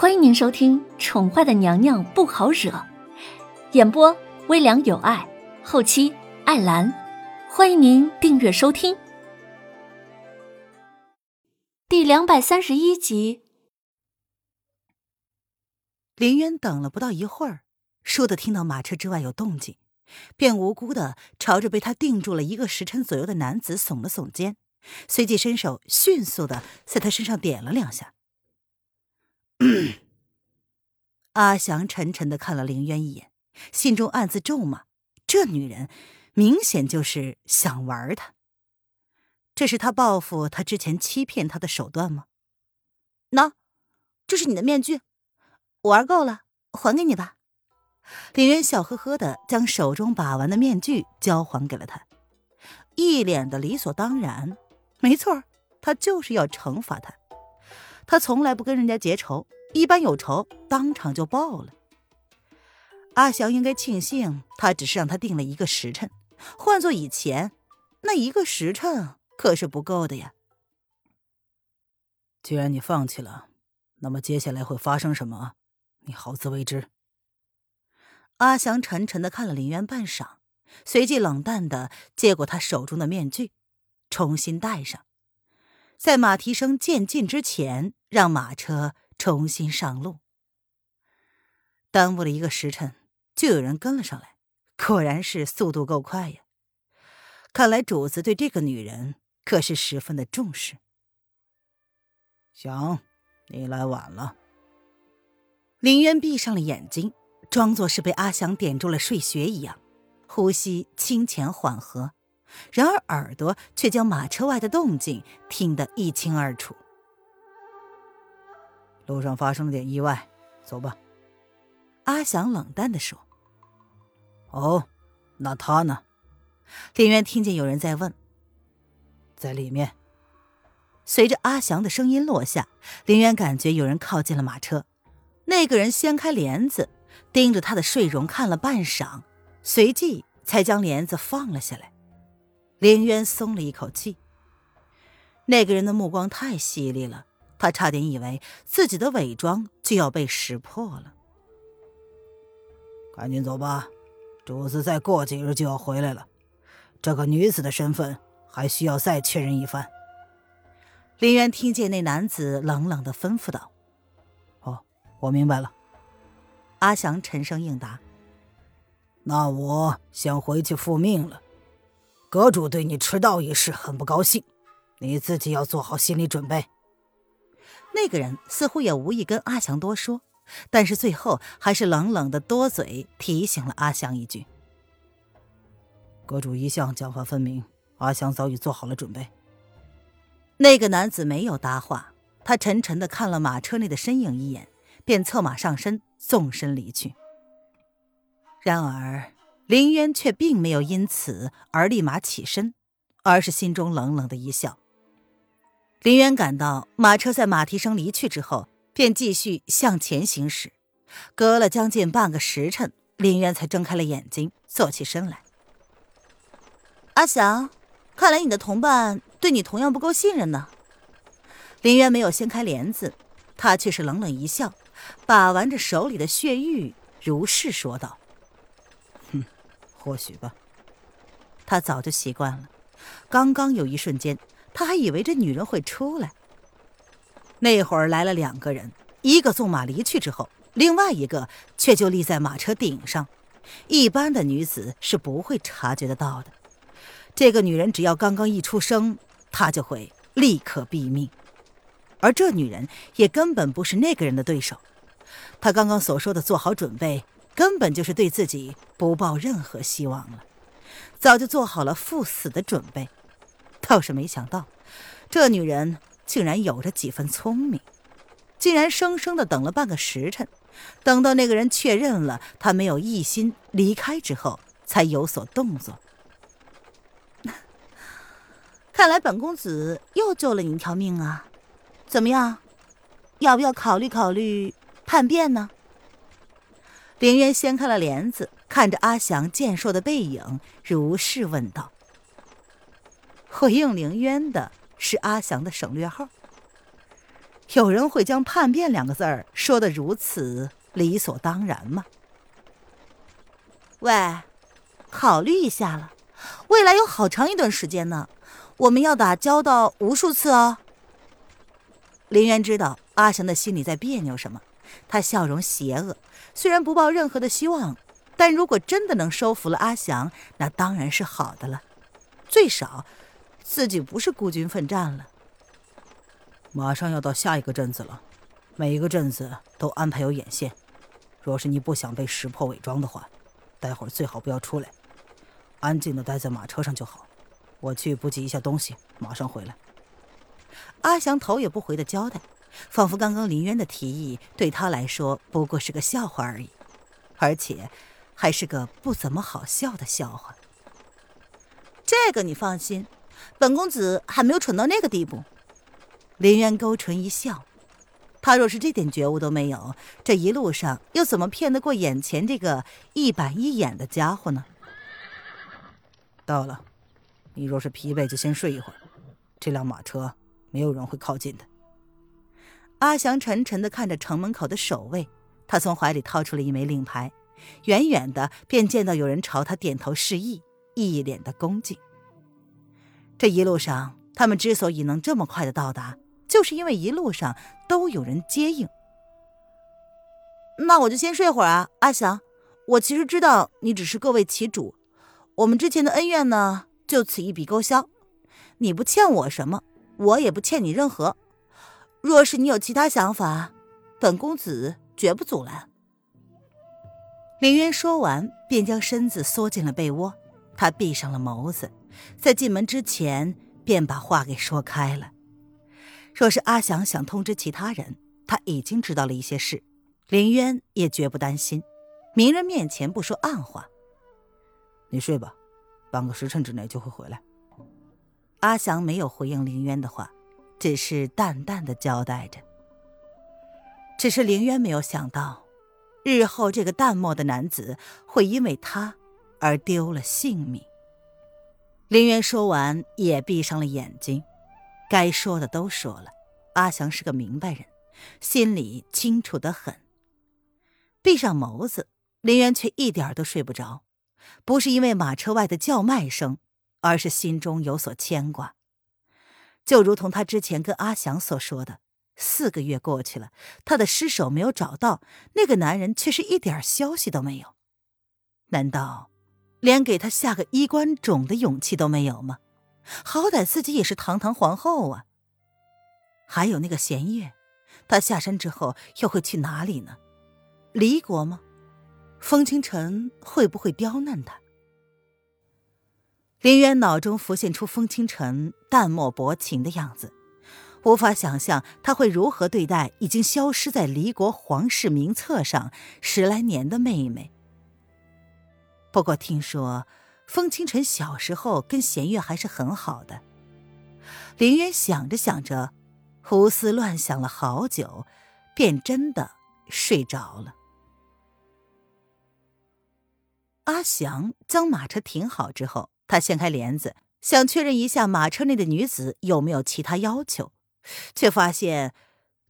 欢迎您收听《宠坏的娘娘不好惹》，演播微凉有爱，后期艾兰。欢迎您订阅收听。第两百三十一集，林渊等了不到一会儿，倏地听到马车之外有动静，便无辜的朝着被他定住了一个时辰左右的男子耸了耸肩，随即伸手迅速的在他身上点了两下。阿祥沉沉的看了凌渊一眼，心中暗自咒骂：这女人明显就是想玩他。这是他报复他之前欺骗他的手段吗？喏，这是你的面具，玩够了，还给你吧。凌渊笑呵呵的将手中把玩的面具交还给了他，一脸的理所当然。没错，他就是要惩罚他。他从来不跟人家结仇，一般有仇当场就报了。阿祥应该庆幸，他只是让他定了一个时辰，换做以前，那一个时辰可是不够的呀。既然你放弃了，那么接下来会发生什么，你好自为之。阿祥沉沉的看了林渊半晌，随即冷淡的接过他手中的面具，重新戴上。在马蹄声渐近之前，让马车重新上路。耽误了一个时辰，就有人跟了上来，果然是速度够快呀！看来主子对这个女人可是十分的重视。行，你来晚了。林渊闭上了眼睛，装作是被阿祥点住了睡穴一样，呼吸清浅缓和。然而耳朵却将马车外的动静听得一清二楚。路上发生了点意外，走吧。阿祥冷淡地说。哦，那他呢？林渊听见有人在问。在里面。随着阿祥的声音落下，林渊感觉有人靠近了马车。那个人掀开帘子，盯着他的睡容看了半晌，随即才将帘子放了下来。林渊松了一口气。那个人的目光太犀利了，他差点以为自己的伪装就要被识破了。赶紧走吧，主子再过几日就要回来了。这个女子的身份还需要再确认一番。林渊听见那男子冷冷的吩咐道：“哦，我明白了。”阿祥沉声应答：“那我先回去复命了。”阁主对你迟到一事很不高兴，你自己要做好心理准备。那个人似乎也无意跟阿祥多说，但是最后还是冷冷的多嘴提醒了阿祥一句：“阁主一向讲话分明，阿祥早已做好了准备。”那个男子没有搭话，他沉沉的看了马车内的身影一眼，便策马上身，纵身离去。然而。林渊却并没有因此而立马起身，而是心中冷冷的一笑。林渊感到马车在马蹄声离去之后，便继续向前行驶。隔了将近半个时辰，林渊才睁开了眼睛，坐起身来。阿祥，看来你的同伴对你同样不够信任呢。林渊没有掀开帘子，他却是冷冷一笑，把玩着手里的血玉，如是说道。或许吧，他早就习惯了。刚刚有一瞬间，他还以为这女人会出来。那会儿来了两个人，一个纵马离去之后，另外一个却就立在马车顶上。一般的女子是不会察觉得到的。这个女人只要刚刚一出声，他就会立刻毙命。而这女人也根本不是那个人的对手。他刚刚所说的做好准备。根本就是对自己不抱任何希望了，早就做好了赴死的准备。倒是没想到，这女人竟然有着几分聪明，竟然生生的等了半个时辰，等到那个人确认了他没有异心离开之后，才有所动作。看来本公子又救了你一条命啊！怎么样，要不要考虑考虑叛变呢？林渊掀开了帘子，看着阿祥健硕的背影，如是问道。回应林渊的是阿祥的省略号。有人会将叛变两个字儿说的如此理所当然吗？喂，考虑一下了，未来有好长一段时间呢，我们要打交道无数次哦。林渊知道阿祥的心里在别扭什么，他笑容邪恶，虽然不抱任何的希望，但如果真的能收服了阿祥，那当然是好的了，最少自己不是孤军奋战了。马上要到下一个镇子了，每一个镇子都安排有眼线。若是你不想被识破伪装的话，待会儿最好不要出来，安静的待在马车上就好。我去补给一下东西，马上回来。阿祥头也不回的交代，仿佛刚刚林渊的提议对他来说不过是个笑话而已，而且还是个不怎么好笑的笑话。这个你放心，本公子还没有蠢到那个地步。林渊勾唇一笑，他若是这点觉悟都没有，这一路上又怎么骗得过眼前这个一板一眼的家伙呢？到了，你若是疲惫，就先睡一会儿。这辆马车没有人会靠近的。阿祥沉沉的看着城门口的守卫，他从怀里掏出了一枚令牌，远远的便见到有人朝他点头示意，一脸的恭敬。这一路上，他们之所以能这么快的到达。就是因为一路上都有人接应，那我就先睡会儿啊，阿祥。我其实知道你只是各为其主，我们之前的恩怨呢，就此一笔勾销。你不欠我什么，我也不欠你任何。若是你有其他想法，本公子绝不阻拦。林渊说完，便将身子缩进了被窝，他闭上了眸子，在进门之前便把话给说开了。若是阿祥想通知其他人，他已经知道了一些事，林渊也绝不担心。明人面前不说暗话。你睡吧，半个时辰之内就会回来。阿祥没有回应林渊的话，只是淡淡的交代着。只是林渊没有想到，日后这个淡漠的男子会因为他而丢了性命。林渊说完，也闭上了眼睛。该说的都说了，阿祥是个明白人，心里清楚的很。闭上眸子，林渊却一点都睡不着，不是因为马车外的叫卖声，而是心中有所牵挂。就如同他之前跟阿祥所说的，四个月过去了，他的尸首没有找到，那个男人却是一点消息都没有。难道连给他下个衣冠冢的勇气都没有吗？好歹自己也是堂堂皇后啊！还有那个弦月，她下山之后又会去哪里呢？离国吗？风清晨会不会刁难他？林渊脑中浮现出风清晨淡漠薄情的样子，无法想象他会如何对待已经消失在离国皇室名册上十来年的妹妹。不过听说。风清晨小时候跟弦月还是很好的。林渊想着想着，胡思乱想了好久，便真的睡着了。阿祥将马车停好之后，他掀开帘子，想确认一下马车内的女子有没有其他要求，却发现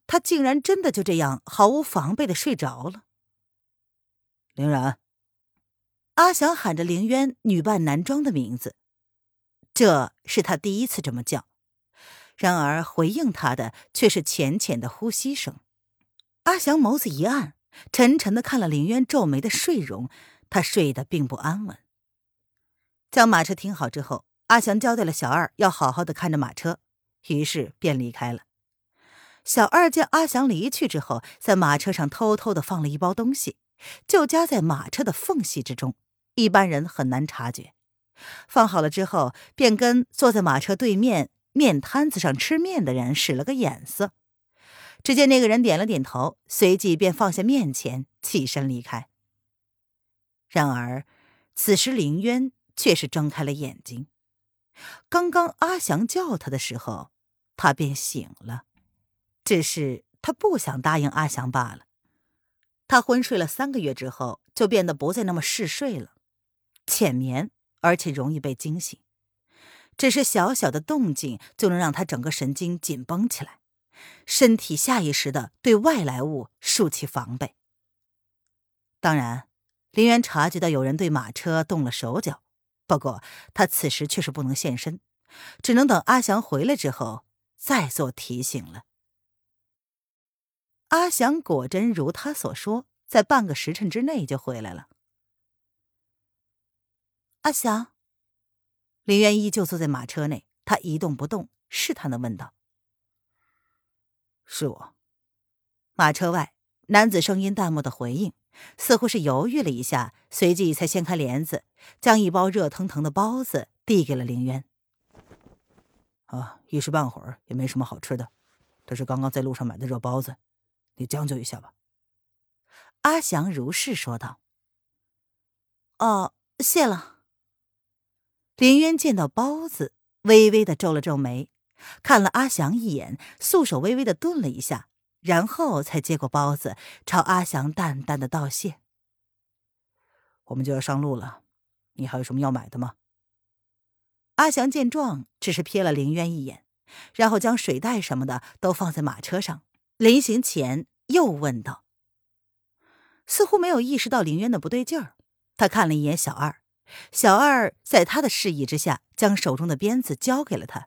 她竟然真的就这样毫无防备的睡着了。凌然。阿祥喊着凌渊女扮男装的名字，这是他第一次这么叫。然而回应他的却是浅浅的呼吸声。阿祥眸子一暗，沉沉的看了凌渊皱眉的睡容，他睡得并不安稳。将马车停好之后，阿祥交代了小二要好好的看着马车，于是便离开了。小二见阿祥离去之后，在马车上偷偷的放了一包东西，就夹在马车的缝隙之中。一般人很难察觉。放好了之后，便跟坐在马车对面面摊子上吃面的人使了个眼色。只见那个人点了点头，随即便放下面钱，起身离开。然而，此时林渊却是睁开了眼睛。刚刚阿祥叫他的时候，他便醒了，只是他不想答应阿祥罢了。他昏睡了三个月之后，就变得不再那么嗜睡了。浅眠，而且容易被惊醒，只是小小的动静就能让他整个神经紧绷起来，身体下意识的对外来物竖起防备。当然，林渊察觉到有人对马车动了手脚，不过他此时却是不能现身，只能等阿祥回来之后再做提醒了。阿祥果真如他所说，在半个时辰之内就回来了。阿祥，林渊依旧坐在马车内，他一动不动，试探的问道：“是我。”马车外，男子声音淡漠的回应。似乎是犹豫了一下，随即才掀开帘子，将一包热腾腾的包子递给了凌渊。啊，一时半会儿也没什么好吃的，这是刚刚在路上买的热包子，你将就一下吧。阿祥如是说道。哦，谢了。林渊见到包子，微微的皱了皱眉，看了阿祥一眼，素手微微的顿了一下。然后才接过包子，朝阿祥淡淡的道谢。我们就要上路了，你还有什么要买的吗？阿祥见状，只是瞥了林渊一眼，然后将水袋什么的都放在马车上。临行前又问道：“似乎没有意识到林渊的不对劲儿。”他看了一眼小二，小二在他的示意之下，将手中的鞭子交给了他。